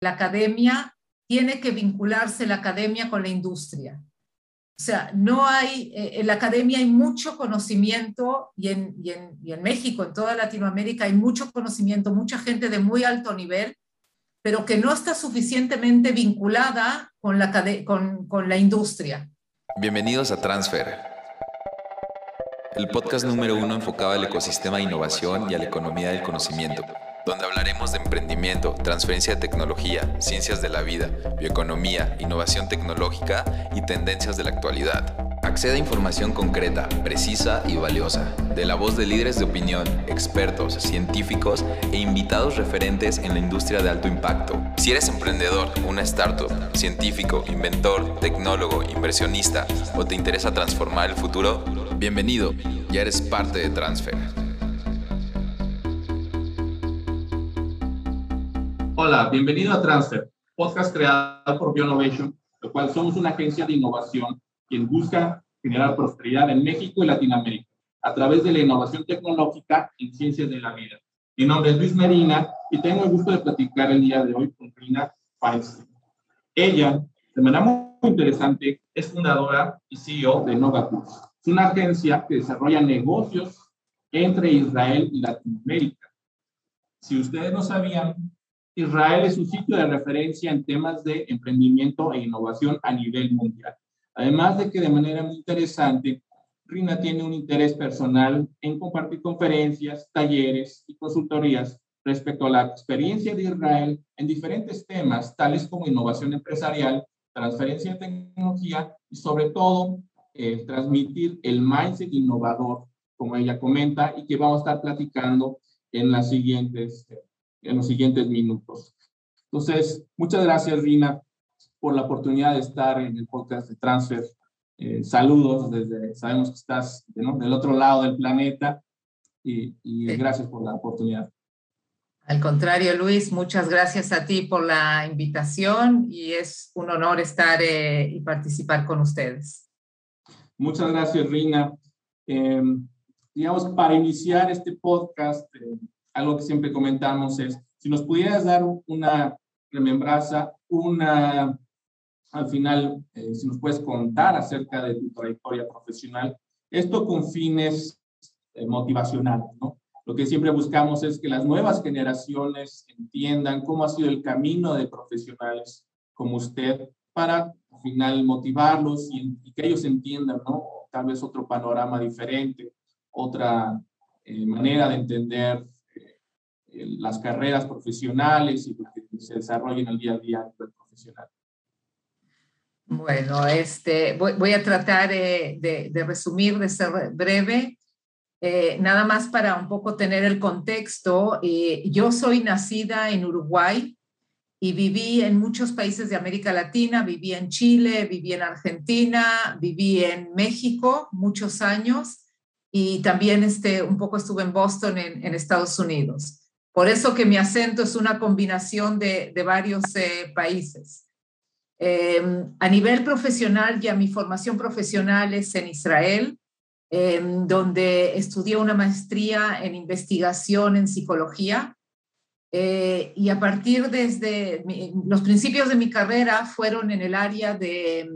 la academia tiene que vincularse la academia con la industria. O sea, no hay, eh, en la academia hay mucho conocimiento y en, México, en toda Latinoamérica, hay mucho conocimiento, mucha gente de muy alto nivel, pero que no está suficientemente vinculada con la, con la industria. Bienvenidos a Transfer, el podcast número uno enfocado al ecosistema de innovación y a la economía del conocimiento donde hablaremos de emprendimiento, transferencia de tecnología, ciencias de la vida, bioeconomía, innovación tecnológica y tendencias de la actualidad. Acceda a información concreta, precisa y valiosa, de la voz de líderes de opinión, expertos, científicos e invitados referentes en la industria de alto impacto. Si eres emprendedor, una startup, científico, inventor, tecnólogo, inversionista o te interesa transformar el futuro, bienvenido, ya eres parte de Transfer. Hola, bienvenido a Transfer, podcast creado por Bionovation, lo cual somos una agencia de innovación quien busca generar prosperidad en México y Latinoamérica a través de la innovación tecnológica en ciencias de la vida. Mi nombre es Luis Medina y tengo el gusto de platicar el día de hoy con Rina Feinstein. Ella, de manera muy interesante, es fundadora y CEO de NovaCurs. Es una agencia que desarrolla negocios entre Israel y Latinoamérica. Si ustedes no sabían, Israel es un sitio de referencia en temas de emprendimiento e innovación a nivel mundial. Además de que de manera muy interesante, Rina tiene un interés personal en compartir conferencias, talleres y consultorías respecto a la experiencia de Israel en diferentes temas, tales como innovación empresarial, transferencia de tecnología y sobre todo eh, transmitir el mindset innovador, como ella comenta, y que vamos a estar platicando en las siguientes en los siguientes minutos. Entonces, muchas gracias, Rina, por la oportunidad de estar en el podcast de Transfer. Eh, saludos desde, sabemos que estás del otro lado del planeta y, gracias por la oportunidad. Al contrario, Luis, muchas gracias a ti por la invitación y es un honor estar eh, y participar con ustedes. Muchas gracias, Rina. Em, digamos, para iniciar este podcast, eh, algo que siempre comentamos es, si nos pudieras dar una remembranza, una, al final, eh, si nos puedes contar acerca de tu trayectoria profesional, esto con fines eh, motivacionales, ¿no? Lo que siempre buscamos es que las nuevas generaciones entiendan cómo ha sido el camino de profesionales como usted para al final motivarlos y, que ellos entiendan, ¿no? Tal vez otro panorama diferente, otra eh, manera de entender las carreras profesionales y lo que se desarrolla en el día a día profesional. Bueno, este, voy, a tratar de, resumir, de ser breve. Eh, nada más para un poco tener el contexto. Eh, yo soy nacida en Uruguay y viví en muchos países de América Latina, viví en Chile, viví en Argentina, viví en México muchos años y también este, un poco estuve en Boston, en, en Estados Unidos. Por eso que mi acento es una combinación de, varios eh, países. Em, a nivel profesional, ya mi formación profesional es en Israel, em, donde estudié una maestría en investigación en psicología. Eh, y a partir desde los principios de mi carrera fueron en el área de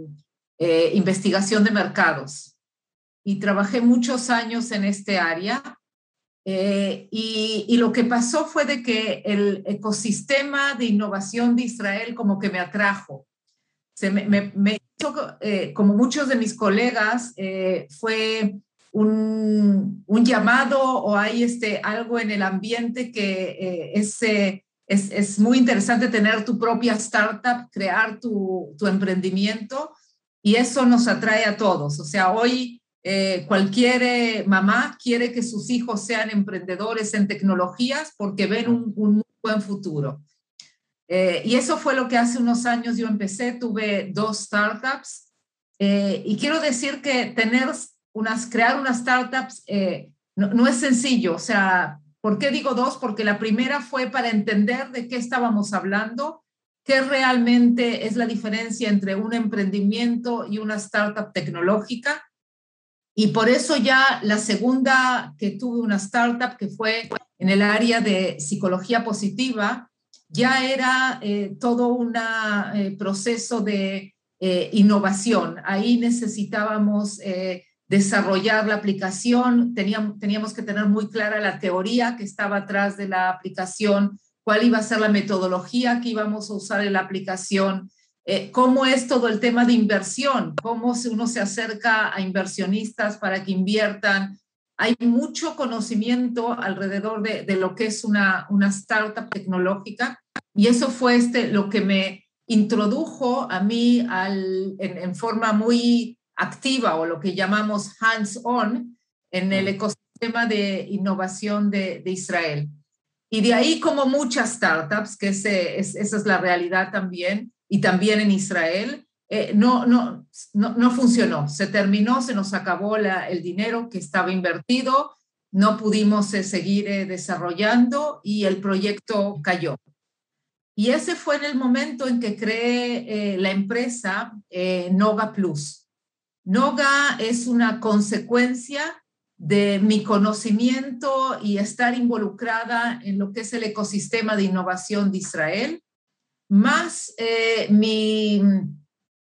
eh, investigación de mercados. Y trabajé muchos años en este área eh, y, lo que pasó fue de que el ecosistema de innovación de Israel como que me atrajo. Se me, hizo, eh, como muchos de mis colegas, eh, fue un, un, llamado o hay este, algo en el ambiente que es, es, es, muy interesante tener tu propia startup, crear tu, tu emprendimiento y eso nos atrae a todos. O sea, hoy eh, cualquier eh, mamá quiere que sus hijos sean emprendedores en tecnologías porque ven un, muy buen futuro. Eh, y eso fue lo que hace unos años yo empecé, tuve dos startups y quiero decir que tener unas, crear unas startups no, no, es sencillo. O sea, ¿por qué digo dos? Porque la primera fue para entender de qué estábamos hablando, qué realmente es la diferencia entre un emprendimiento y una startup tecnológica y por eso ya la segunda que tuve una startup que fue en el área de psicología positiva, ya era todo un proceso de innovación. Ahí necesitábamos desarrollar la aplicación, teníamos, teníamos que tener muy clara la teoría que estaba atrás de la aplicación, cuál iba a ser la metodología que íbamos a usar en la aplicación, eh, cómo es todo el tema de inversión, cómo uno se acerca a inversionistas para que inviertan. Hay mucho conocimiento alrededor de, de lo que es una, una startup tecnológica y eso fue este, lo que me introdujo a mí al, en, en forma muy activa o lo que llamamos hands-on en el ecosistema de innovación de, de Israel. Y de ahí, como muchas startups, que ese, es, esa es la realidad también, y también en Israel, eh, no, no, no, no, funcionó. Se terminó, se nos acabó el dinero que estaba invertido, no pudimos eh, seguir eh, desarrollando y el proyecto cayó. Y ese fue en el momento en que creé la empresa Noga Plus. Noga es una consecuencia de mi conocimiento y estar involucrada en lo que es el ecosistema de innovación de Israel, más eh, mi,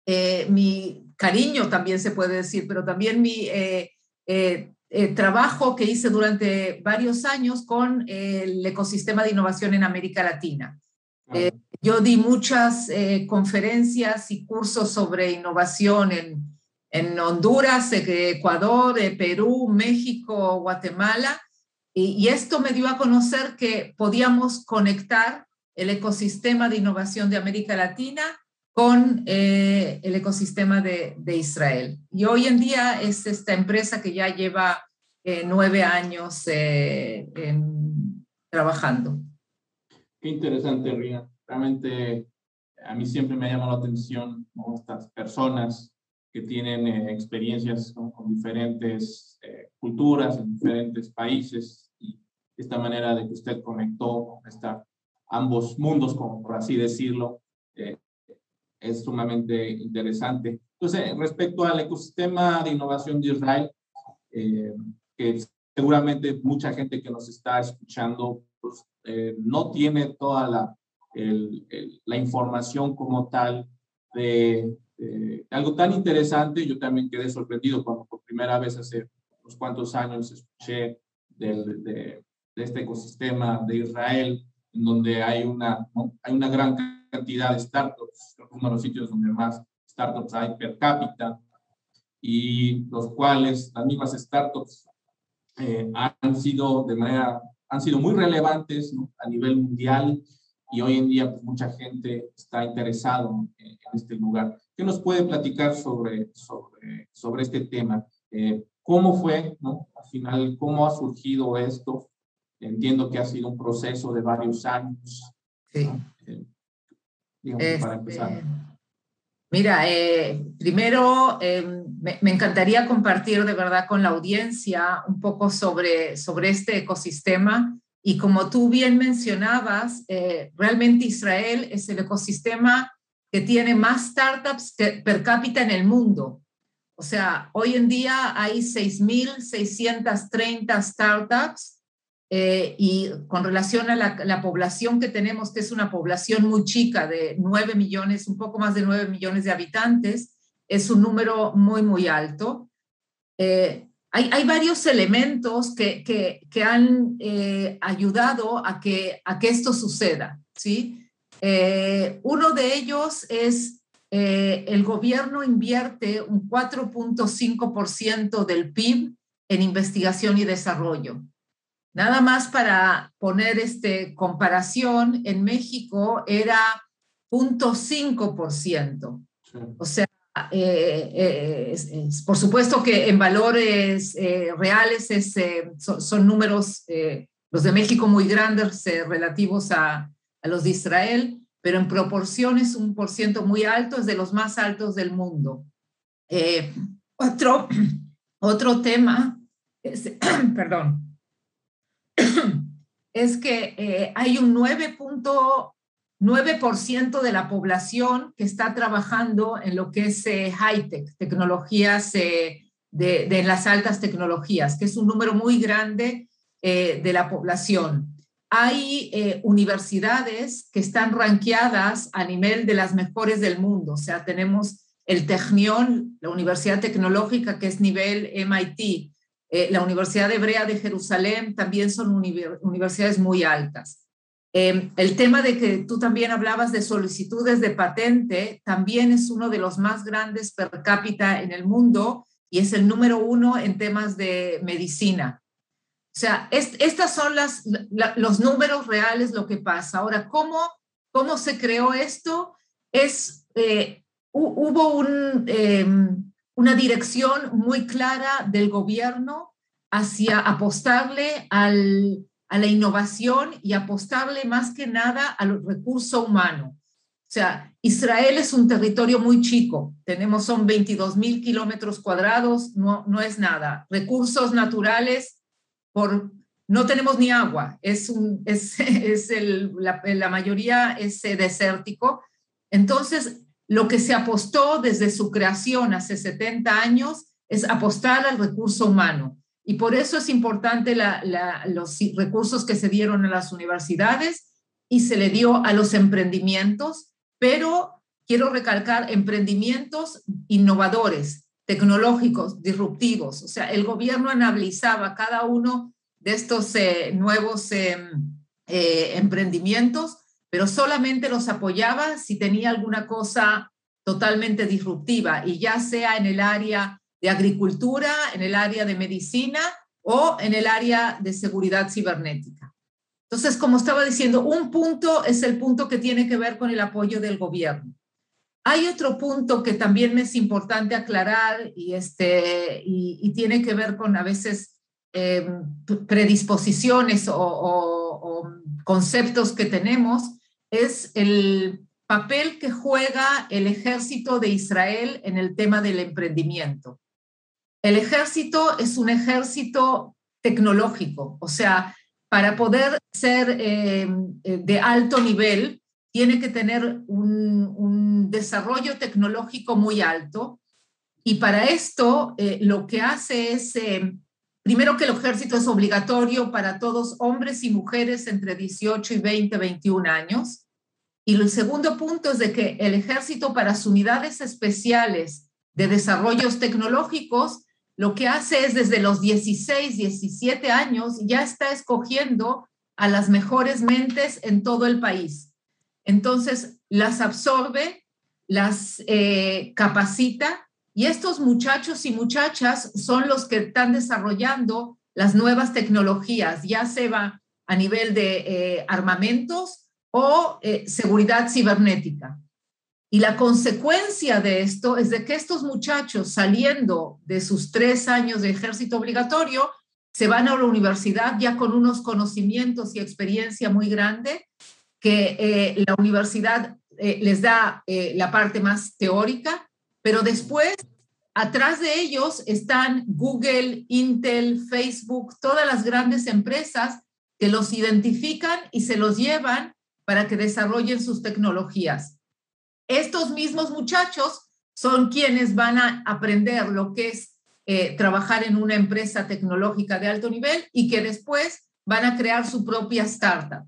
eh, mi, cariño también se puede decir, pero también mi eh, trabajo que hice durante varios años con el ecosistema de innovación en América Latina. yo di muchas conferencias y cursos sobre innovación en en Honduras, Ecuador, Perú, México, Guatemala. Y, esto me dio a conocer que podíamos conectar el ecosistema de innovación de América Latina con eh, el ecosistema de, Israel. Y hoy en día es esta empresa que ya lleva eh, nueve años eh, trabajando. Qué interesante, Rina. Realmente a mí siempre me ha llamado la atención estas personas que tienen experiencias con, diferentes culturas, en diferentes países, y esta manera de que usted conectó esta, ambos mundos, como por así decirlo, eh, es sumamente interesante. Entonces, respecto al ecosistema de innovación de Israel, que seguramente mucha gente que nos está escuchando pues, no tiene toda la, la información como tal de eh, algo tan interesante, yo también quedé sorprendido cuando por primera vez hace unos cuantos años escuché del, de, este ecosistema de Israel, en donde hay una, hay una gran cantidad de startups, uno de los sitios donde más startups hay per cápita, y los cuales las mismas startups eh, han sido de manera, han sido muy relevantes a nivel mundial y hoy en día pues, mucha gente está interesado en, este lugar. ¿Qué nos puede platicar sobre, sobre, sobre este tema? Eh, ¿Cómo fue, no? Al final, ¿cómo ha surgido esto? Entiendo que ha sido un proceso de varios años. Sí. Eh, digamos, para este, empezar. Mira, eh, primero em, me, me, encantaría compartir de verdad con la audiencia un poco sobre, sobre este ecosistema y como tú bien mencionabas, eh, realmente Israel es el ecosistema que tiene más startups per cápita en el mundo. O sea, hoy en día hay 6.630 startups eh, y con relación a la, la, población que tenemos, que es una población muy chica de 9 millones, un poco más de 9 millones de habitantes, es un número muy, muy alto. Eh, hay, varios elementos que, que, han eh, ayudado a que, a que esto suceda, ¿sí? Eh, uno de ellos es eh, el gobierno invierte un 4.5% del PIB en investigación y desarrollo. Nada más para poner este comparación, en México era 0.5%. O sea, eh, eh, por supuesto que en valores eh, reales es, son, números, los de México muy grandes relativos a, a, los de Israel, pero en proporciones un por ciento muy alto, es de los más altos del mundo. otro, otro tema, es, perdón, es que hay un 9. 9% de la población que está trabajando en lo que es eh, high-tech, tecnologías eh, de, las altas tecnologías, que es un número muy grande eh, de la población. hay eh, universidades que están ranqueadas a nivel de las mejores del mundo. O sea, tenemos el Technion, la Universidad Tecnológica, que es nivel MIT, eh, la Universidad Hebrea de Jerusalén, también son universidades muy altas. Em, el tema de que tú también hablabas de solicitudes de patente, también es uno de los más grandes per cápita en el mundo y es el número uno en temas de medicina. O sea, estas son las, los números reales, lo que pasa. Ahora, ¿cómo, cómo se creó esto? Es, eh, hubo un, em, una dirección muy clara del gobierno hacia apostarle a la innovación y apostarle más que nada al recurso humano. O sea, Israel es un territorio muy chico, tenemos son 22 mil kilómetros cuadrados, no, es nada. Recursos naturales por, no tenemos ni agua, es, un, es, es el, la, la, mayoría es eh, desértico. Entonces, lo que se apostó desde su creación hace 70 años es apostar al recurso humano. Y por eso es importante los recursos que se dieron a las universidades y se le dio a los emprendimientos, pero quiero recalcar emprendimientos innovadores, tecnológicos, disruptivos. O sea, el gobierno analizaba cada uno de estos eh, nuevos eh, eh, emprendimientos, pero solamente los apoyaba si tenía alguna cosa totalmente disruptiva, y ya sea en el área de agricultura, en el área de medicina o en el área de seguridad cibernética. Entonces, como estaba diciendo, un punto es el punto que tiene que ver con el apoyo del gobierno. Hay otro punto que también me es importante aclarar y, este, y, tiene que ver con a veces em, predisposiciones o, o, conceptos que tenemos, es el papel que juega el ejército de Israel en el tema del emprendimiento. El ejército es un ejército tecnológico, o sea, para poder ser em, de alto nivel, tiene que tener un, desarrollo tecnológico muy alto. Y para esto, eh, lo que hace es, eh, primero que el ejército es obligatorio para todos hombres y mujeres entre 18 y 20, 21 años. Y el segundo punto es de que el ejército para sus unidades especiales de desarrollos tecnológicos, lo que hace es desde los 16, 17 años, ya está escogiendo a las mejores mentes en todo el país. Entonces, las absorbe, las eh, capacita y estos muchachos y muchachas son los que están desarrollando las nuevas tecnologías, ya sea a nivel de eh, armamentos o eh, seguridad cibernética. Y la consecuencia de esto es de que estos muchachos saliendo de sus tres años de ejército obligatorio, se van a la universidad ya con unos conocimientos y experiencia muy grande que eh, la universidad eh, les da la parte más teórica, pero después, atrás de ellos están Google, Intel, Facebook, todas las grandes empresas que los identifican y se los llevan para que desarrollen sus tecnologías. Estos mismos muchachos son quienes van a aprender lo que es trabajar en una empresa tecnológica de alto nivel y que después van a crear su propia startup.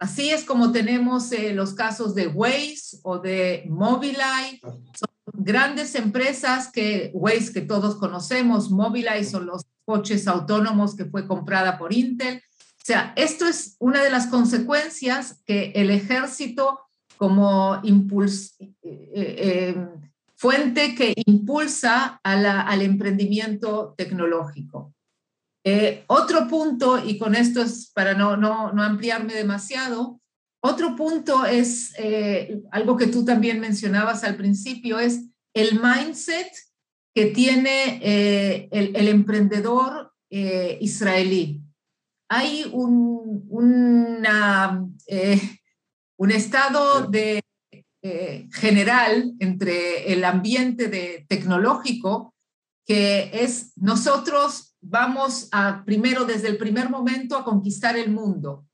Así es como tenemos eh, los casos de Waze o de Mobileye. Grandes empresas que Waze que todos conocemos, Mobileye son los coches autónomos que fue comprada por Intel. O sea, esto es una de las consecuencias que el ejército como eh, eh, fuente que impulsa al emprendimiento tecnológico. Eh, otro punto, y con esto es para no, no, no ampliarme demasiado, otro punto es algo que tú también mencionabas al principio, es el mindset que tiene el, el, emprendedor israelí. Hay un, una, un estado de, general entre el ambiente de, tecnológico que es nosotros vamos a primero, desde el primer momento, a conquistar el mundo.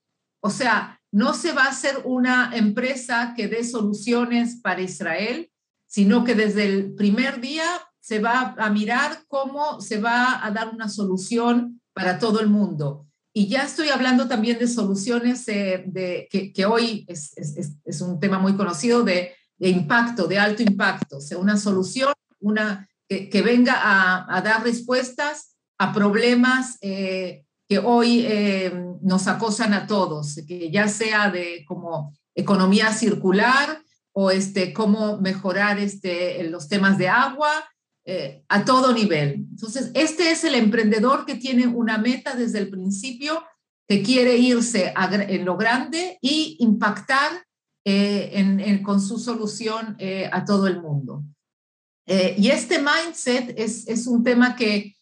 O sea, no se va a hacer una empresa que dé soluciones para Israel, sino que desde el primer día se va a mirar cómo se va a dar una solución para todo el mundo. Y ya estoy hablando también de soluciones de, que, hoy es, es, un tema muy conocido de, impacto, de alto impacto, o sea, una solución una, que, que venga a, a, dar respuestas a problemas eh, que hoy eh, nos acosan a todos, que ya sea de como economía circular o este, cómo mejorar este, los temas de agua, eh, a todo nivel. Entonces, este es el emprendedor que tiene una meta desde el principio, que quiere irse en lo grande y impactar en, con su solución a todo el mundo. y este mindset es, es un tema que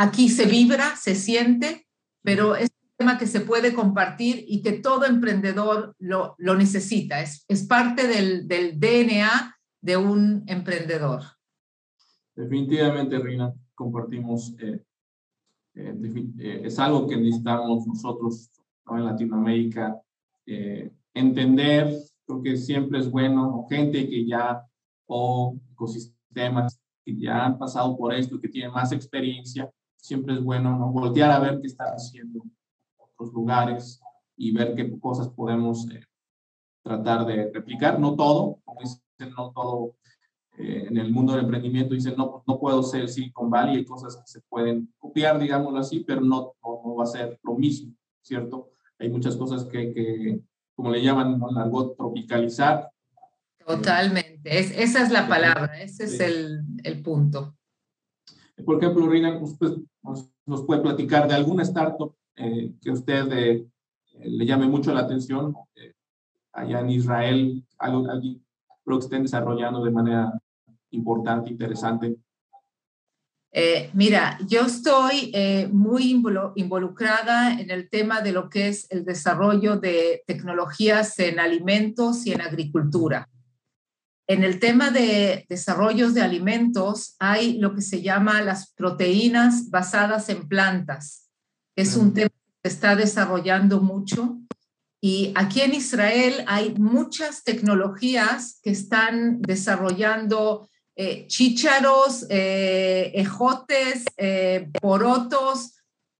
Aquí se vibra, se siente, pero es un tema que se puede compartir y que todo emprendedor lo, lo necesita. Es, es parte del, del, DNA de un emprendedor. Definitivamente, Rina, compartimos. Eh, eh, eh, es algo que necesitamos nosotros en Latinoamérica entender, porque siempre es bueno, gente que ya, o ecosistemas que ya han pasado por esto, que tienen más experiencia, siempre es bueno ¿no? voltear a ver qué están haciendo otros lugares y ver qué cosas podemos eh, tratar de replicar. No todo, como dicen, no todo eh, en el mundo del emprendimiento dicen, no, no puedo ser Silicon Valley, hay cosas que se pueden copiar, digámoslo así, pero no, no, va a ser lo mismo, ¿cierto? Hay muchas cosas que, que como le llaman, ¿no? algo tropicalizar. Totalmente, es, esa es la palabra, ese es el, el punto. Por ejemplo, Rina, usted nos, puede platicar de alguna startup eh, que usted eh, le llame mucho la atención eh, allá en Israel, algo, alguien que estén desarrollando de manera importante, interesante. mira, yo estoy muy involucrada en el tema de lo que es el desarrollo de tecnologías en alimentos y en agricultura. En el tema de desarrollos de alimentos hay lo que se llama las proteínas basadas en plantas. Es un tema que se está desarrollando mucho. Y aquí en Israel hay muchas tecnologías que están desarrollando eh, chícharos, eh, ejotes, eh, porotos,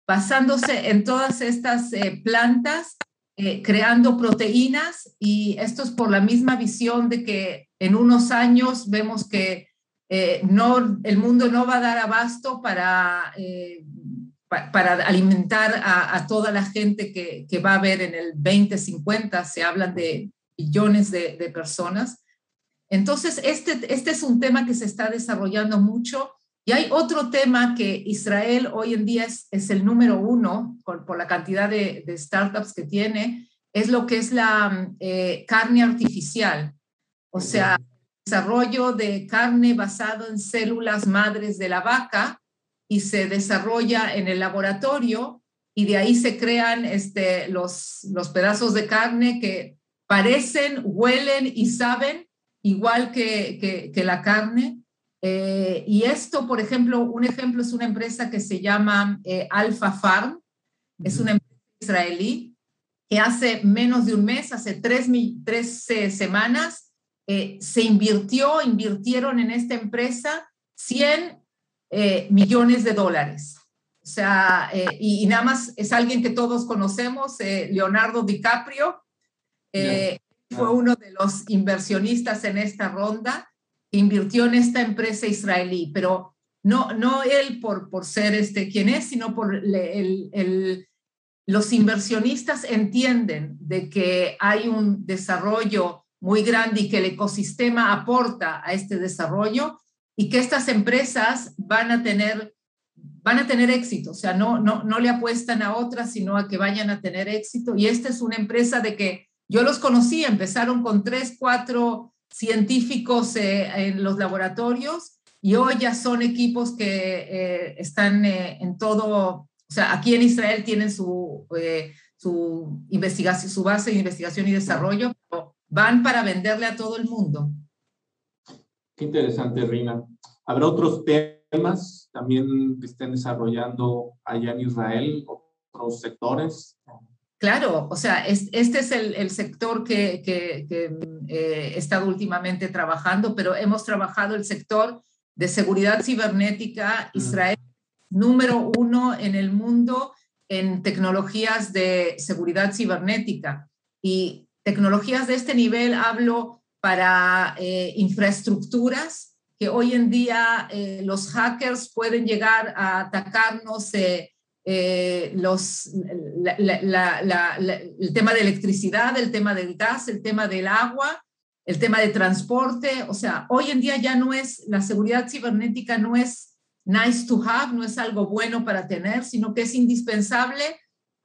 basándose en todas estas plantas eh, creando proteínas y esto es por la misma visión de que en unos años vemos que no, el mundo no va a dar abasto para, para alimentar a, toda la gente que, que, va a haber en el 2050, se hablan de billones de personas. Entonces, este, este es un tema que se está desarrollando mucho y hay otro tema que Israel hoy en día es, es el número uno por, por la cantidad de, de, startups que tiene, es lo que es la eh, carne artificial, o sea, desarrollo de carne basado en células madres de la vaca y se desarrolla en el laboratorio y de ahí se crean este, los, los pedazos de carne que parecen, huelen y saben igual que, que, que la carne. Eh, y esto, por ejemplo, un ejemplo es una empresa que se llama eh, Alpha Farm, es una empresa israelí que hace menos de un mes, hace tres, tres semanas, eh, se invirtió, invirtieron en esta empresa 100 millones de dólares. O sea, y, nada más es alguien que todos conocemos, Leonardo DiCaprio, fue uno de los inversionistas en esta ronda invirtió en esta empresa israelí, pero no, no él por, por ser este quien es, sino por el, el, los inversionistas entienden de que hay un desarrollo muy grande y que el ecosistema aporta a este desarrollo y que estas empresas van a tener van a tener éxito, o sea, no, no, no le apuestan a otras, sino a que vayan a tener éxito. Y esta es una empresa de que yo los conocí, empezaron con tres, cuatro científicos eh, en los laboratorios y hoy ya son equipos que eh, están eh, en todo, o sea, aquí en Israel tienen su, su, investigación, su base de investigación y desarrollo, pero van para venderle a todo el mundo. Qué interesante, Rina. ¿Habrá otros temas también que estén desarrollando allá en Israel, otros sectores? Claro, o sea, este es el, sector que, que, eh, he estado últimamente trabajando, pero hemos trabajado el sector de seguridad cibernética, Israel número uno en el mundo en tecnologías de seguridad cibernética. Y tecnologías de este nivel hablo para eh, infraestructuras, que hoy en día eh, los hackers pueden llegar a atacarnos eh, los, el tema de electricidad, el tema del gas, el tema del agua, el tema de transporte. O sea, hoy en día ya no es, la seguridad cibernética no es nice to have, no es algo bueno para tener, sino que es indispensable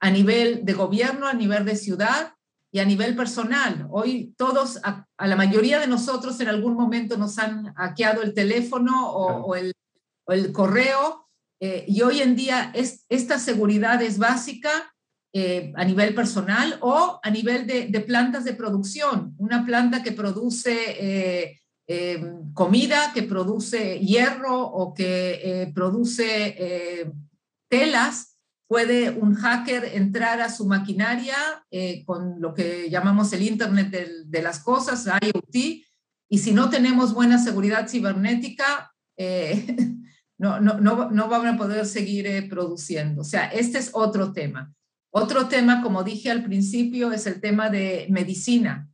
a nivel de gobierno, a nivel de ciudad y a nivel personal. Hoy todos, a, la mayoría de nosotros en algún momento nos han hackeado el teléfono o, el, el, correo eh, y hoy en día es, esta seguridad es básica eh, a nivel personal o a nivel de, plantas de producción. Una planta que produce eh, comida, que produce hierro o que produce telas, puede un hacker entrar a su maquinaria con lo que llamamos el Internet de, las Cosas, IoT, y si no tenemos buena seguridad cibernética, eh, no, no, no, no, van a poder seguir eh, produciendo. O sea, este es otro tema. Otro tema, como dije al principio, es el tema de medicina.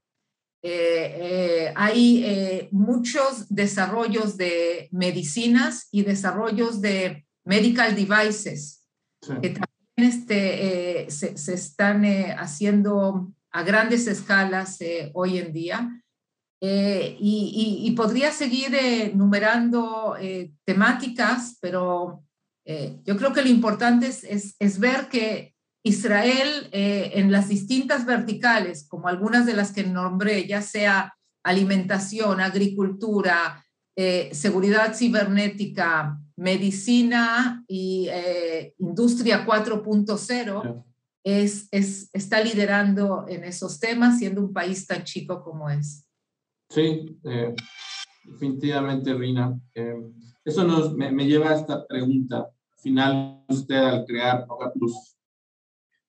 hay muchos desarrollos de medicinas y desarrollos de medical devices que también este, eh, se, están eh, haciendo a grandes escalas eh, hoy en día. Y, podría seguir numerando temáticas, pero yo creo que lo importante es, es, ver que Israel en las distintas verticales, como algunas de las que nombré, ya sea alimentación, agricultura, seguridad cibernética, medicina y eh, industria 4.0 es, es, está liderando en esos temas, siendo un país tan chico como es. Sí, eh, definitivamente, Rina. Eh, eso nos, me, lleva a esta pregunta. Al final, usted al crear Plus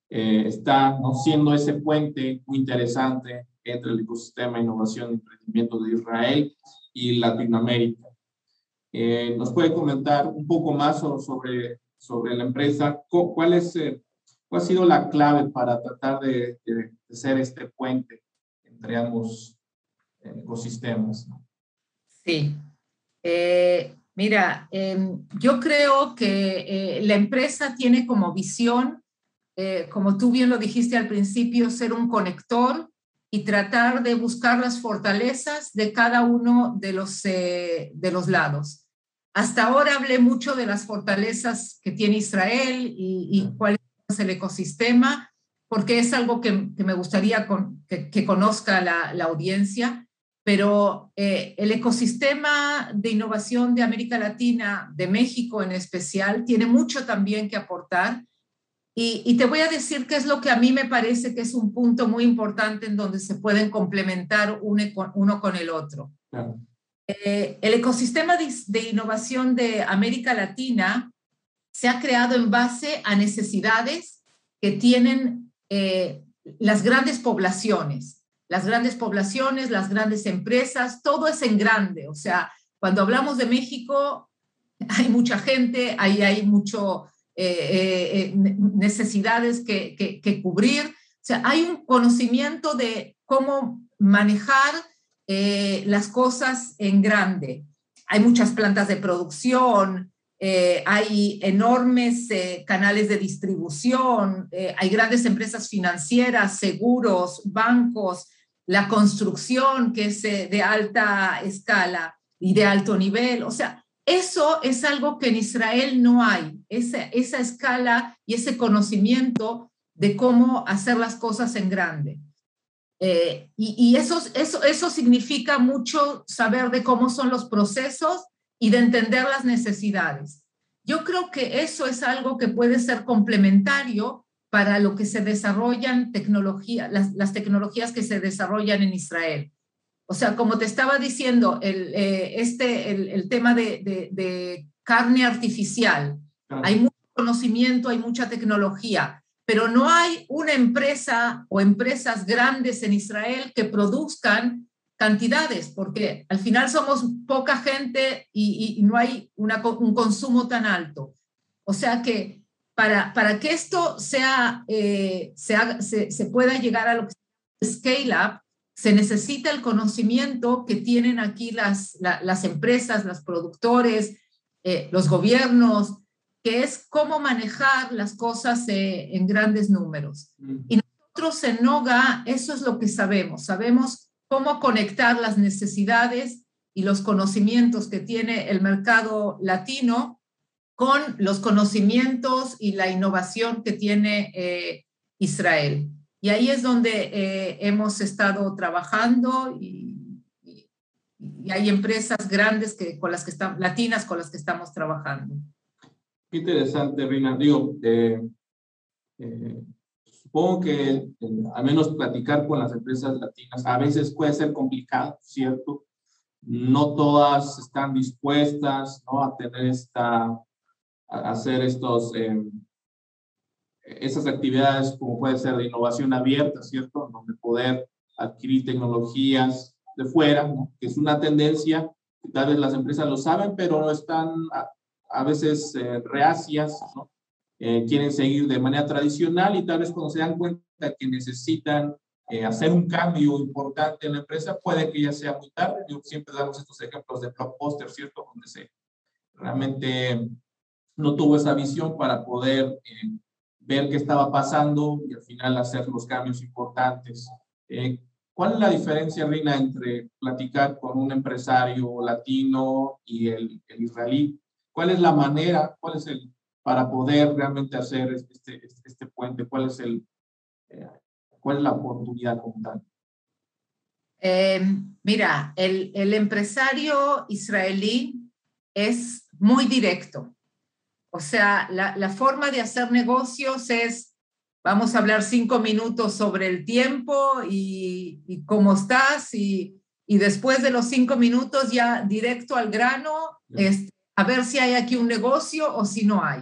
está ¿no? siendo ese puente muy interesante entre el ecosistema innovación y emprendimiento de Israel y Latinoamérica. Eh, ¿Nos puede comentar un poco más sobre, sobre la empresa? ¿Cuál, es, eh, ¿Cuál ha sido la clave para tratar de, de, ser este puente entre ambos eh, ecosistemas? Sí. mira, em, yo creo que la empresa tiene como visión, como tú bien lo dijiste al principio, ser un conector y tratar de buscar las fortalezas de cada uno de los, de los lados. Hasta ahora hablé mucho de las fortalezas que tiene Israel y, cuál es el ecosistema, porque es algo que, me gustaría que, conozca la, audiencia, pero eh, el ecosistema de innovación de América Latina, de México en especial, tiene mucho también que aportar. Y, te voy a decir qué es lo que a mí me parece que es un punto muy importante en donde se pueden complementar uno con el otro. Eh, el ecosistema de, innovación de América Latina se ha creado en base a necesidades que tienen eh, las grandes poblaciones. Las grandes poblaciones, las grandes empresas, todo es en grande. O sea, cuando hablamos de México, hay mucha gente, ahí hay mucho eh, necesidades que, cubrir. O sea, hay un conocimiento de cómo manejar eh, las cosas en grande. Hay muchas plantas de producción, eh, hay enormes eh, canales de distribución, hay grandes empresas financieras, seguros, bancos, la construcción que es de alta escala y de alto nivel. O sea, eso es algo que en Israel no hay, esa, esa escala y ese conocimiento de cómo hacer las cosas en grande. Eh, y, eso, eso, eso significa mucho saber de cómo son los procesos y de entender las necesidades. Yo creo que eso es algo que puede ser complementario para lo que se desarrollan tecnología, las, tecnologías que se desarrollan en Israel. O sea, como te estaba diciendo, el, eh, este, el, tema de, de, carne artificial, hay mucho conocimiento, hay mucha tecnología, pero no hay una empresa o empresas grandes en Israel que produzcan cantidades, porque al final somos poca gente y, no hay un consumo tan alto. O sea que para, para que esto sea, eh, se, se, pueda llegar a lo que es scale up, se necesita el conocimiento que tienen aquí las, las empresas, los productores, eh, los gobiernos, que es cómo manejar las cosas eh, en grandes números. Y nosotros en NOGA, eso es lo que sabemos. Sabemos cómo conectar las necesidades y los conocimientos que tiene el mercado latino con los conocimientos y la innovación que tiene eh, Israel. Y ahí es donde eh, hemos estado trabajando y, hay empresas grandes que, con las que están, latinas con las que estamos trabajando. Qué interesante, Rina. Digo, eh, supongo que al menos platicar con las empresas latinas a veces puede ser complicado, ¿cierto? No todas están dispuestas ¿no? a tener esta, hacer estos, eh, esas actividades como puede ser de innovación abierta, ¿cierto? Donde poder adquirir tecnologías de fuera, ¿no? que es una tendencia que tal vez las empresas lo saben, pero no están a, a veces eh, reacias, ¿no? Eh, quieren seguir de manera tradicional y tal vez cuando se dan cuenta que necesitan eh, hacer un cambio importante en la empresa, puede que ya sea muy tarde. Yo siempre damos estos ejemplos de blockbuster, ¿cierto? Donde se realmente no tuvo esa visión para poder eh, ver qué estaba pasando y al final hacer los cambios importantes. ¿Cuál es la diferencia, Rina, entre platicar con un empresario latino y el, el israelí? ¿Cuál es la manera, cuál es el, para poder realmente hacer este, este, este puente? ¿Cuál es, el, eh, ¿Cuál es la oportunidad como tal? Eh, mira, el, el, empresario israelí es muy directo. O sea, la, la, forma de hacer negocios es, vamos a hablar cinco minutos sobre el tiempo y, y cómo estás y, y, después de los cinco minutos ya directo al grano, este, a ver si hay aquí un negocio o si no hay.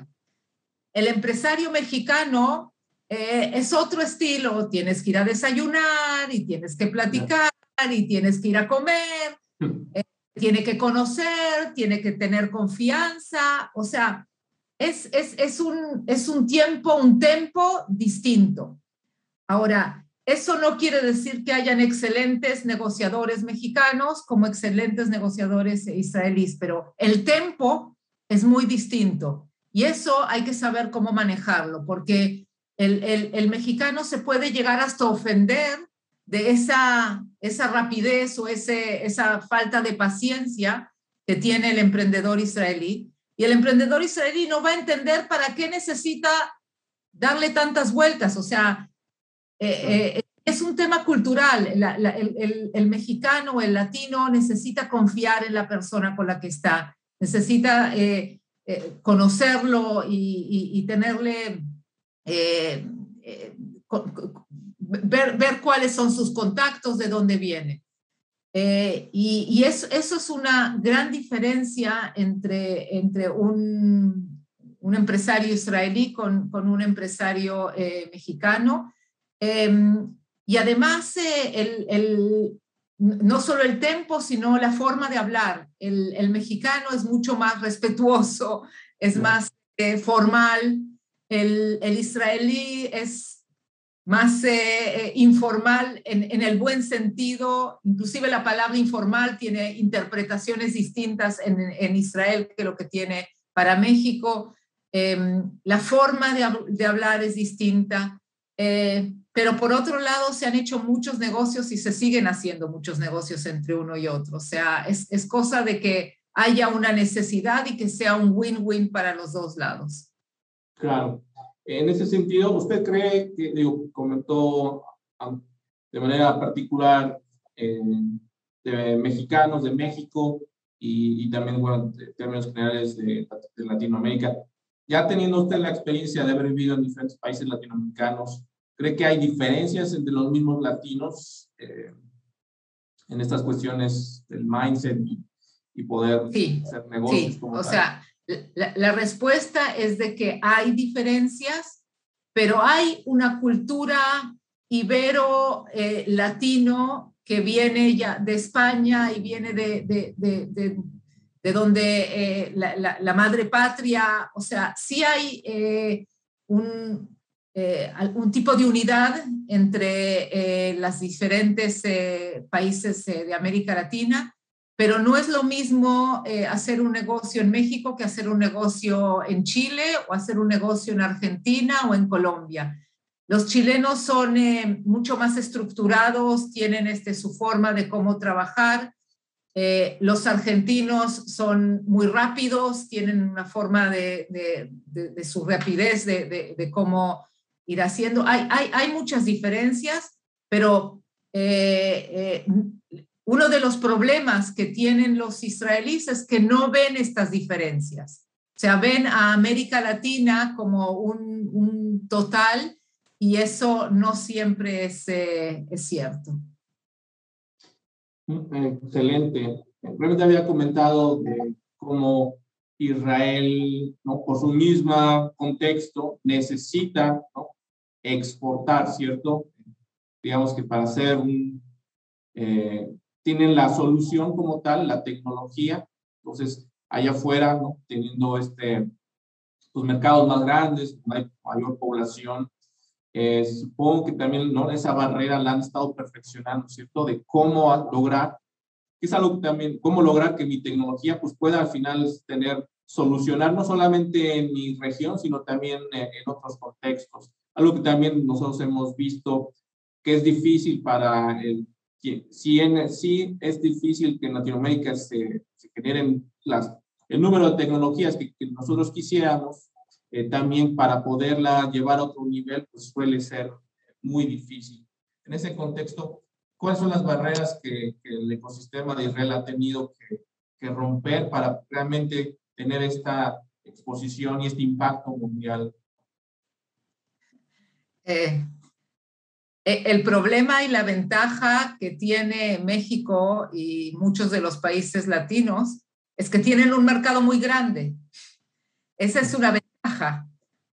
El empresario mexicano eh, es otro estilo, tienes que ir a desayunar y tienes que platicar y tienes que ir a comer, eh, tiene que conocer, tiene que tener confianza, o sea, es, es, es, un, es un tiempo, un tempo distinto. Ahora, eso no quiere decir que hayan excelentes negociadores mexicanos como excelentes negociadores israelíes, pero el tempo es muy distinto. Y eso hay que saber cómo manejarlo, porque el, el, mexicano se puede llegar hasta ofender de esa, esa rapidez o ese, esa falta de paciencia que tiene el emprendedor israelí. Y el emprendedor israelí no va a entender para qué necesita darle tantas vueltas. O sea, eh, eh, es un tema cultural. el, el, el, mexicano o el latino necesita confiar en la persona con la que está, necesita eh, eh, conocerlo y, tenerle, eh, eh, ver, ver, cuáles son sus contactos, de dónde viene. Y, y eso, eso, es una gran diferencia entre, entre un, un empresario israelí con, con un empresario mexicano. Em, y además, el, el, no solo el tempo, sino la forma de hablar. El, el mexicano es mucho más respetuoso, es más eh, formal. El, el, israelí es más eh, eh, informal en, en, el buen sentido. Inclusive la palabra informal tiene interpretaciones distintas en, en Israel que lo que tiene para México. Em, la forma de, de, hablar es distinta. Pero por otro lado, se han hecho muchos negocios y se siguen haciendo muchos negocios entre uno y otro. O sea, es, es cosa de que haya una necesidad y que sea un win-win para los dos lados. Claro. En ese sentido, ¿usted cree que, digo, comentó de manera particular eh, de mexicanos de México y, y también, bueno, en términos generales de, de Latinoamérica, ya teniendo usted la experiencia de haber vivido en diferentes países latinoamericanos, ¿Cree que hay diferencias entre los mismos latinos eh, en estas cuestiones del mindset y, poder hacer negocios? Sí, o sea, la, respuesta es de que hay diferencias, pero hay una cultura ibero-latino eh, que viene ya de España y viene de, de, de, de donde eh, la, madre patria, o sea, sí hay un, eh, un tipo de unidad entre los diferentes países de América Latina, pero no es lo mismo hacer un negocio en México que hacer un negocio en Chile o hacer un negocio en Argentina o en Colombia. Los chilenos son mucho más estructurados, tienen este, su forma de cómo trabajar. los argentinos son muy rápidos, tienen una forma de, de su rapidez, de, cómo ir haciendo. Hay, hay, hay muchas diferencias, pero eh, eh, uno de los problemas que tienen los israelíes es que no ven estas diferencias. O sea, ven a América Latina como un, total y eso no siempre es, eh, es cierto. Excelente. Realmente había comentado de cómo Israel, ¿no? por su mismo contexto, necesita exportar, ¿cierto? Digamos que para hacer un... Eh, tienen la solución como tal, la tecnología, entonces allá afuera, ¿no? Teniendo este, los pues, mercados más grandes, hay mayor población, eh, supongo que también, ¿no? Esa barrera la han estado perfeccionando, ¿cierto? De cómo lograr, que es algo que también, cómo lograr que mi tecnología pues pueda al final tener, solucionar no solamente en mi región, sino también en otros contextos. Algo que también nosotros hemos visto que es difícil para el, si, en, sí es difícil que en Latinoamérica se, se generen las, el número de tecnologías que, nosotros quisiéramos, eh, también para poderla llevar a otro nivel, pues suele ser muy difícil. En ese contexto, ¿cuáles son las barreras que, que el ecosistema de Israel ha tenido que, que romper para realmente tener esta exposición y este impacto mundial eh, el problema y la ventaja que tiene México y muchos de los países latinos es que tienen un mercado muy grande. Esa es una ventaja,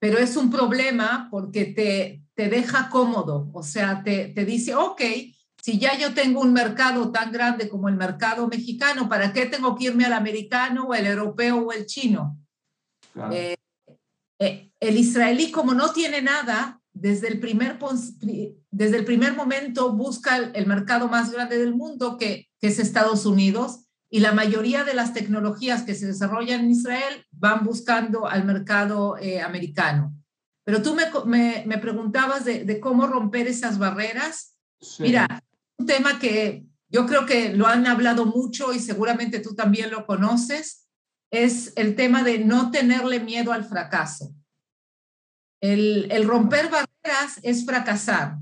pero es un problema porque te, te deja cómodo, o sea, te, te dice, ok, si ya yo tengo un mercado tan grande como el mercado mexicano, ¿para qué tengo que irme al americano o el europeo o el chino? Eh, el israelí, como no tiene nada, desde el primer, desde el primer momento busca el mercado más grande del mundo, que, que es Estados Unidos, y la mayoría de las tecnologías que se desarrollan en Israel van buscando al mercado eh, americano. Pero tú me, me, preguntabas de, de, cómo romper esas barreras. Mira, un tema que yo creo que lo han hablado mucho y seguramente tú también lo conoces, es el tema de no tenerle miedo al fracaso. El, romper barreras es fracasar,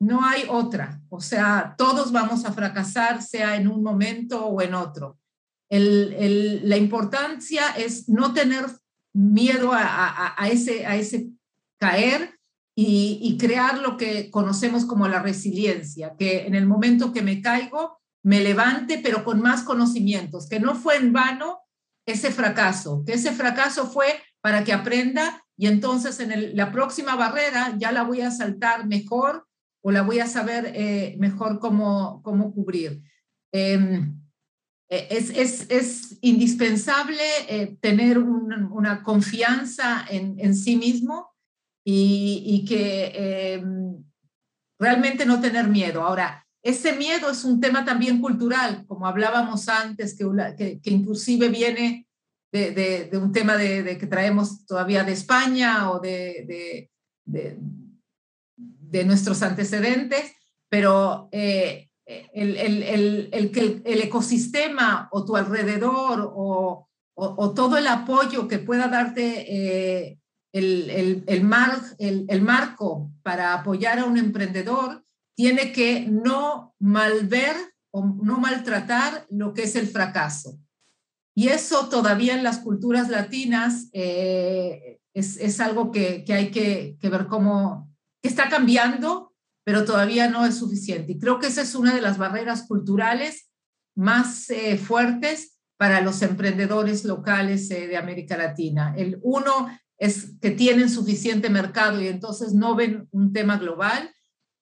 no hay otra. O sea, todos vamos a fracasar, sea en un momento o en otro. la importancia es no tener miedo a, ese, a ese caer y, crear lo que conocemos como la resiliencia, que en el momento que me caigo, me levante, pero con más conocimientos, que no fue en vano ese fracaso, que ese fracaso fue para que aprenda y entonces en la próxima barrera ya la voy a saltar mejor o la voy a saber eh, mejor cómo, cómo cubrir. Em, e, es, es, es, indispensable eh, tener una confianza en, en, sí mismo y, y que em, realmente no tener miedo. Ahora, ese miedo es un tema también cultural, como hablábamos antes, que, que, que inclusive viene de, un tema de, que traemos todavía de España o de, nuestros antecedentes, pero eh, el, el, el, que el, ecosistema o tu alrededor o, o, todo el apoyo que pueda darte eh, el, mar, el, marco para apoyar a un emprendedor tiene que no malver o no maltratar lo que es el fracaso. Y eso todavía en las culturas latinas eh, es, es, algo que, que hay que, ver cómo está cambiando, pero todavía no es suficiente. Y creo que esa es una de las barreras culturales más eh, fuertes para los emprendedores locales eh, de América Latina. El uno es que tienen suficiente mercado y entonces no ven un tema global.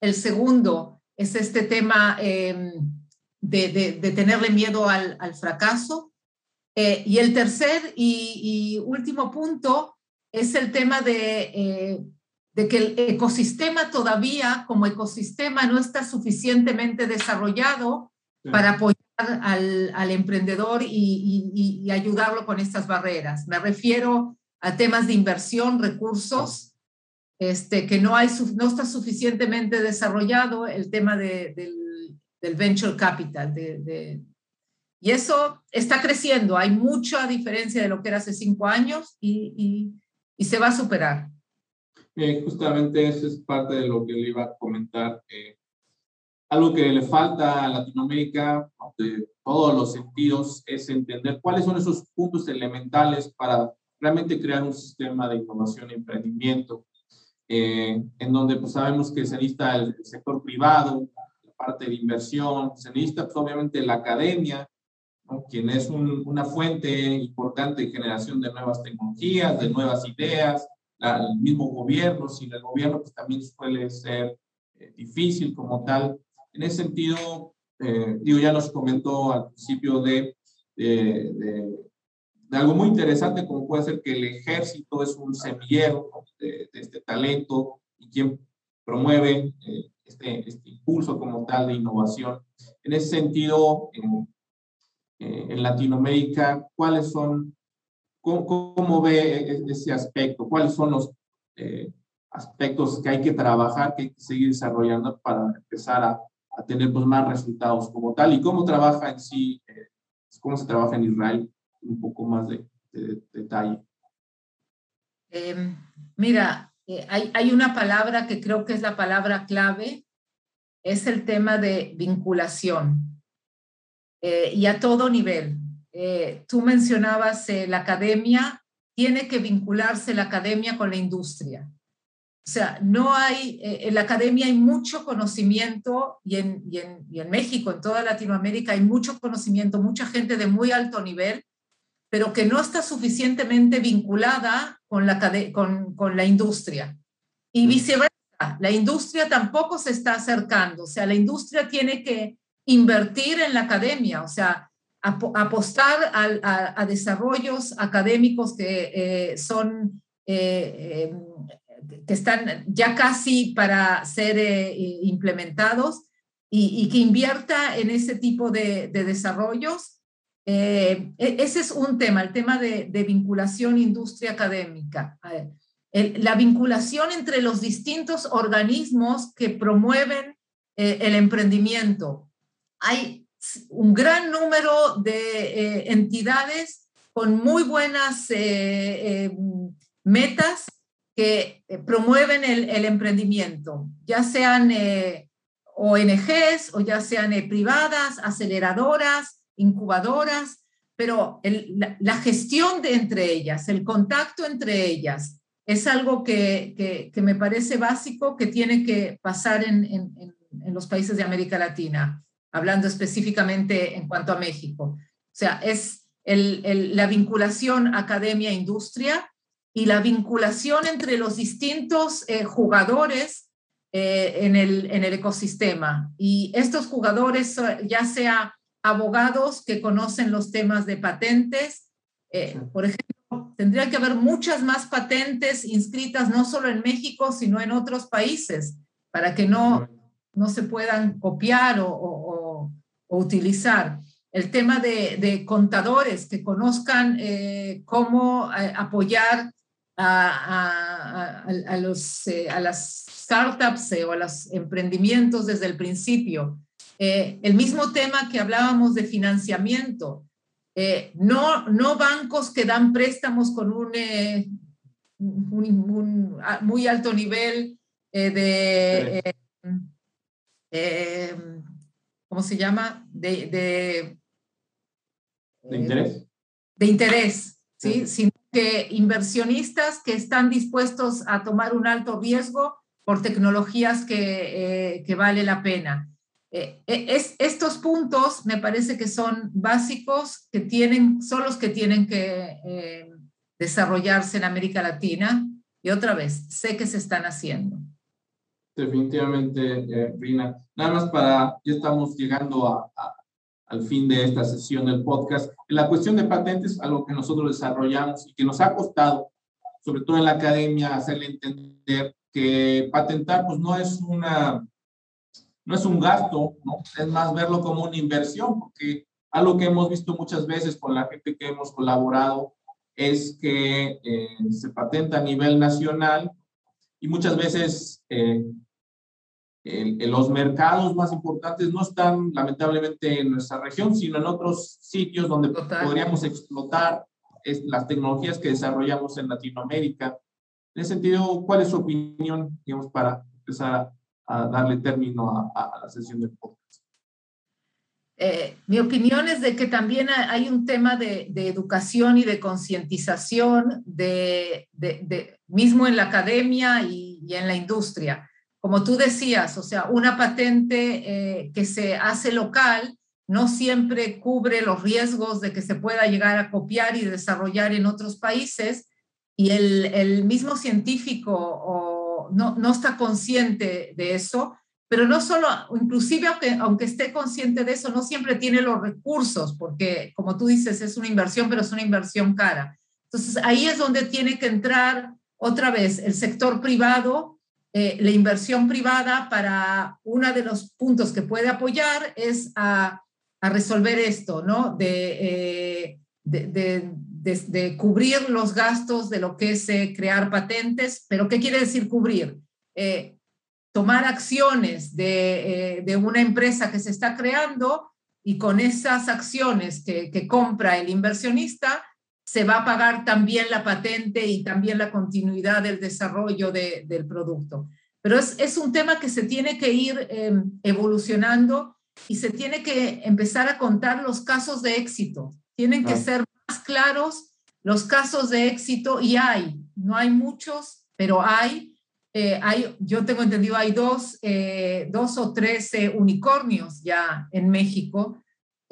El segundo es este tema em, de, de, de, tenerle miedo al, al fracaso. Eh, y el tercer y, último punto es el tema de, de que el ecosistema todavía como ecosistema no está suficientemente desarrollado para apoyar al, al emprendedor y, y, ayudarlo con estas barreras. Me refiero a temas de inversión, recursos, este, que no, hay, no está suficientemente desarrollado el tema de, del, del, venture capital. De, de, y eso está creciendo. Hay mucha diferencia de lo que era hace cinco años y, y se va a superar. Eh, justamente eso es parte de lo que le iba a comentar. Eh, algo que le falta a Latinoamérica de todos los sentidos es entender cuáles son esos puntos elementales para realmente crear un sistema de innovación y emprendimiento, eh, en donde pues sabemos que se necesita el, sector privado, la parte de inversión, se necesita pues, obviamente la academia, quien es una fuente importante de generación de nuevas tecnologías, de nuevas ideas, el mismo gobierno, sin el gobierno pues también suele ser eh, difícil como tal. En ese sentido, eh, digo, ya nos comentó al principio de, de, de, algo muy interesante, como puede ser que el ejército es un semillero de, este talento y quien promueve eh, este, este, impulso como tal de innovación. En ese sentido, en, eh, en Latinoamérica, ¿cuáles son, cómo, cómo, ve e, ese aspecto? ¿Cuáles son los aspectos que hay que trabajar, que hay que seguir desarrollando para empezar a a tener pues, más resultados como tal. ¿Y cómo trabaja en sí, eh, cómo se trabaja en Israel? Un poco más de, detalle. Em, mira, eh, hay, hay, una palabra que creo que es la palabra clave, es el tema de vinculación eh, y a todo nivel. tú mencionabas la academia, tiene que vincularse la academia con la industria. O sea, no hay, eh, en la academia hay mucho conocimiento y en, y, en, y en, México, en toda Latinoamérica, hay mucho conocimiento, mucha gente de muy alto nivel, pero que no está suficientemente vinculada con la, con, con la industria. Y viceversa, la industria tampoco se está acercando, o sea, la industria tiene que invertir en la academia, o sea, apostar a, desarrollos académicos que eh, son... Eh, em, que están ya casi para ser eh, implementados y, que invierta en ese tipo de, desarrollos. E, ese es un tema, el tema de, vinculación industria académica. la vinculación entre los distintos organismos que promueven el emprendimiento. Hay un gran número de entidades con muy buenas metas que eh, promueven el, emprendimiento, ya sean eh, ONGs o ya sean eh, privadas, aceleradoras, incubadoras, pero la, gestión de entre ellas, el contacto entre ellas, es algo que, me parece básico que tiene que pasar en, los países de América Latina, hablando específicamente en cuanto a México. O sea, es el, la vinculación academia-industria y la vinculación entre los distintos eh, jugadores eh, en, el, en el ecosistema. Y estos jugadores, ya sea abogados que conocen los temas de patentes, eh, por ejemplo, tendría que haber muchas más patentes inscritas no solo en México, sino en otros países, para que no, no se puedan copiar o, o, o utilizar. El tema de, de contadores que conozcan cómo apoyar a, a, los, eh, a las startups eh, o a los emprendimientos desde el principio. Eh, el mismo tema que hablábamos de financiamiento. no, no bancos que dan préstamos con un, un, muy alto nivel de... ¿Cómo se llama? De, de, ¿De interés. De interés, ¿sí? Sino que inversionistas que están dispuestos a tomar un alto riesgo por tecnologías que, eh, que vale la pena. Eh, eh, es, estos puntos me parece que son básicos, que tienen, son los que tienen que desarrollarse en América Latina. Y otra vez, sé que se están haciendo. Definitivamente, Rina. Nada más para, ya estamos llegando a, al fin de esta sesión del podcast. La cuestión de patentes, algo que nosotros desarrollamos y que nos ha costado sobre todo en la academia, hacerle entender que patentar pues no es una, no es un gasto. Es más verlo como una inversión, porque algo que hemos visto muchas veces con la gente que hemos colaborado es que eh, se patenta a nivel nacional y muchas veces eh, los mercados más importantes no están lamentablemente en nuestra región, sino en otros sitios donde podríamos explotar las tecnologías que desarrollamos en Latinoamérica. En ese sentido, ¿cuál es su opinión, digamos, para empezar a, darle término a, la sesión del podcast? Eh, mi opinión es de que también hay un tema de, educación y de concientización de, de, mismo en la academia y, y, en la industria. Como tú decías, o sea, una patente eh, que se hace local no siempre cubre los riesgos de que se pueda llegar a copiar y desarrollar en otros países y el, mismo científico no, no, está consciente de eso, pero no solo, inclusive aunque, aunque esté consciente de eso, no siempre tiene los recursos, porque como tú dices, es una inversión, pero es una inversión cara. Entonces ahí es donde tiene que entrar otra vez el sector privado. Eh, la inversión privada para uno de los puntos que puede apoyar es a resolver esto, ¿no? Eh, de, cubrir los gastos de lo que es eh, crear patentes, pero ¿qué quiere decir cubrir? Tomar acciones de, una empresa que se está creando y con esas acciones que, que compra el inversionista, se va a pagar también la patente y también la continuidad del desarrollo del producto. Pero es, es, un tema que se tiene que ir evolucionando y se tiene que empezar a contar los casos de éxito. Tienen que ah. ser más claros los casos de éxito y hay, no hay muchos, pero hay. Eh, hay yo tengo entendido, hay dos, eh, dos o tres eh, unicornios ya en México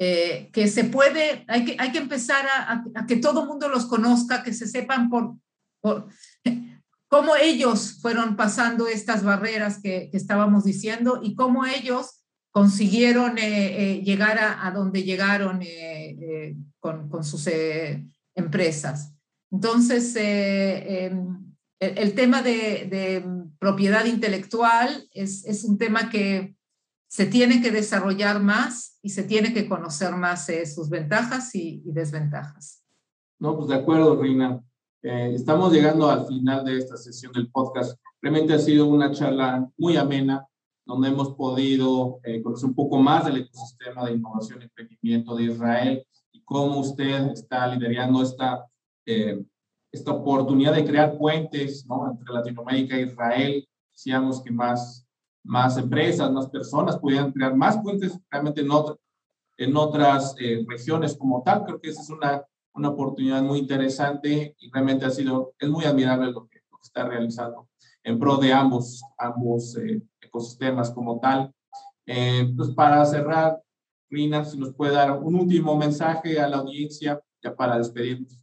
que se puede, hay que, hay que empezar a, a, que todo el mundo los conozca, que se sepan por, por cómo ellos fueron pasando estas barreras que, que estábamos diciendo y cómo ellos consiguieron eh, eh, llegar a, donde llegaron eh, con, sus empresas. Entonces, em, el, tema de, propiedad intelectual es, un tema que se tiene que desarrollar más y se tiene que conocer más sus ventajas y, y, desventajas. No, pues de acuerdo, Rina. estamos llegando al final de esta sesión del podcast. Realmente ha sido una charla muy amena, donde hemos podido eh, conocer un poco más del ecosistema de innovación y emprendimiento de Israel y cómo usted está liderando esta, eh, esta oportunidad de crear puentes ¿no? entre Latinoamérica e Israel. Decíamos que más, más empresas, más personas pudieran crear más puentes realmente en, en otras eh, regiones como tal. Creo que esa es una, una oportunidad muy interesante y realmente ha sido, es muy admirable lo que, lo que está realizando en pro de ambos, ambos ecosistemas como tal. Eh, pues para cerrar, Rina, si nos puede dar un último mensaje a la audiencia ya para despedirnos.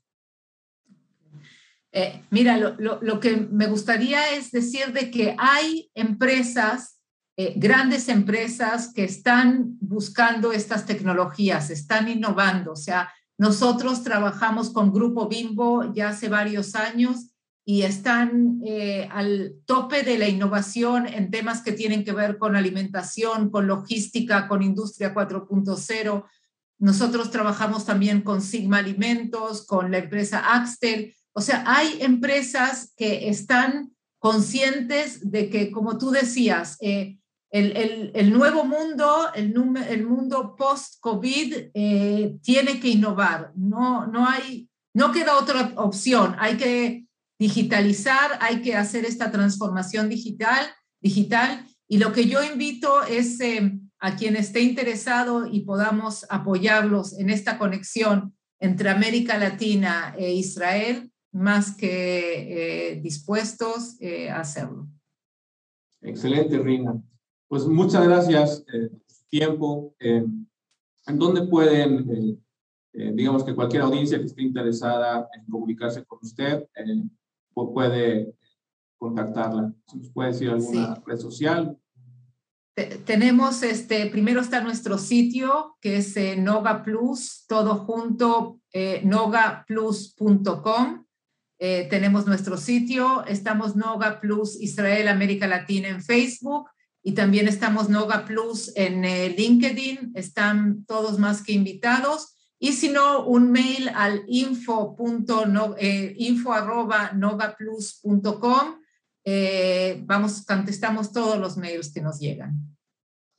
Eh, mira, lo, que me gustaría es decir de que hay empresas, eh, grandes empresas que están buscando estas tecnologías, están innovando. O sea, nosotros trabajamos con Grupo Bimbo ya hace varios años y están eh, al tope de la innovación en temas que tienen que ver con alimentación, con logística, con industria 4.0. Nosotros trabajamos también con Sigma Alimentos, con la empresa Axtel. O sea, hay empresas que están conscientes de que, como tú decías, eh, el, el, nuevo mundo, el, el mundo post-COVID, eh, tiene que innovar. No, no, hay, no queda otra opción. Hay que digitalizar, hay que hacer esta transformación digital, digital y lo que yo invito es eh, a quien esté interesado y podamos apoyarlos en esta conexión entre América Latina e Israel, más que eh, dispuestos eh, a hacerlo. Excelente, Rina. Pues muchas gracias por su tiempo. ¿En dónde pueden, digamos que cualquier audiencia que esté interesada en comunicarse con usted, puede contactarla. ¿Nos puede decir alguna red social? Tenemos, este, primero está nuestro sitio, que es eh, Noga Plus, todo junto, eh, nogaplus.com. Eh, tenemos nuestro sitio, estamos Noga Plus Israel América Latina en Facebook y también estamos Noga Plus en eh, LinkedIn. Están todos más que invitados. Y si no, un mail al info, eh, info arroba nogaplus.com. vamos, contestamos todos los mails que nos llegan.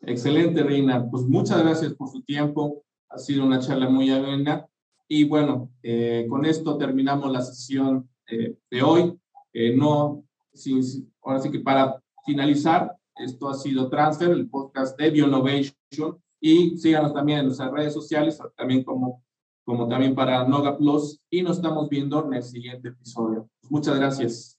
Excelente, Reina. Pues muchas gracias por su tiempo. Ha sido una charla muy amena. Y bueno, eh, con esto terminamos la sesión eh, de hoy. Eh, no, ahora sí que para finalizar, esto ha sido Transfer, el podcast de Bionovation. Y síganos también en nuestras redes sociales, también como, como también para Noga Plus. Y nos estamos viendo en el siguiente episodio. Muchas gracias.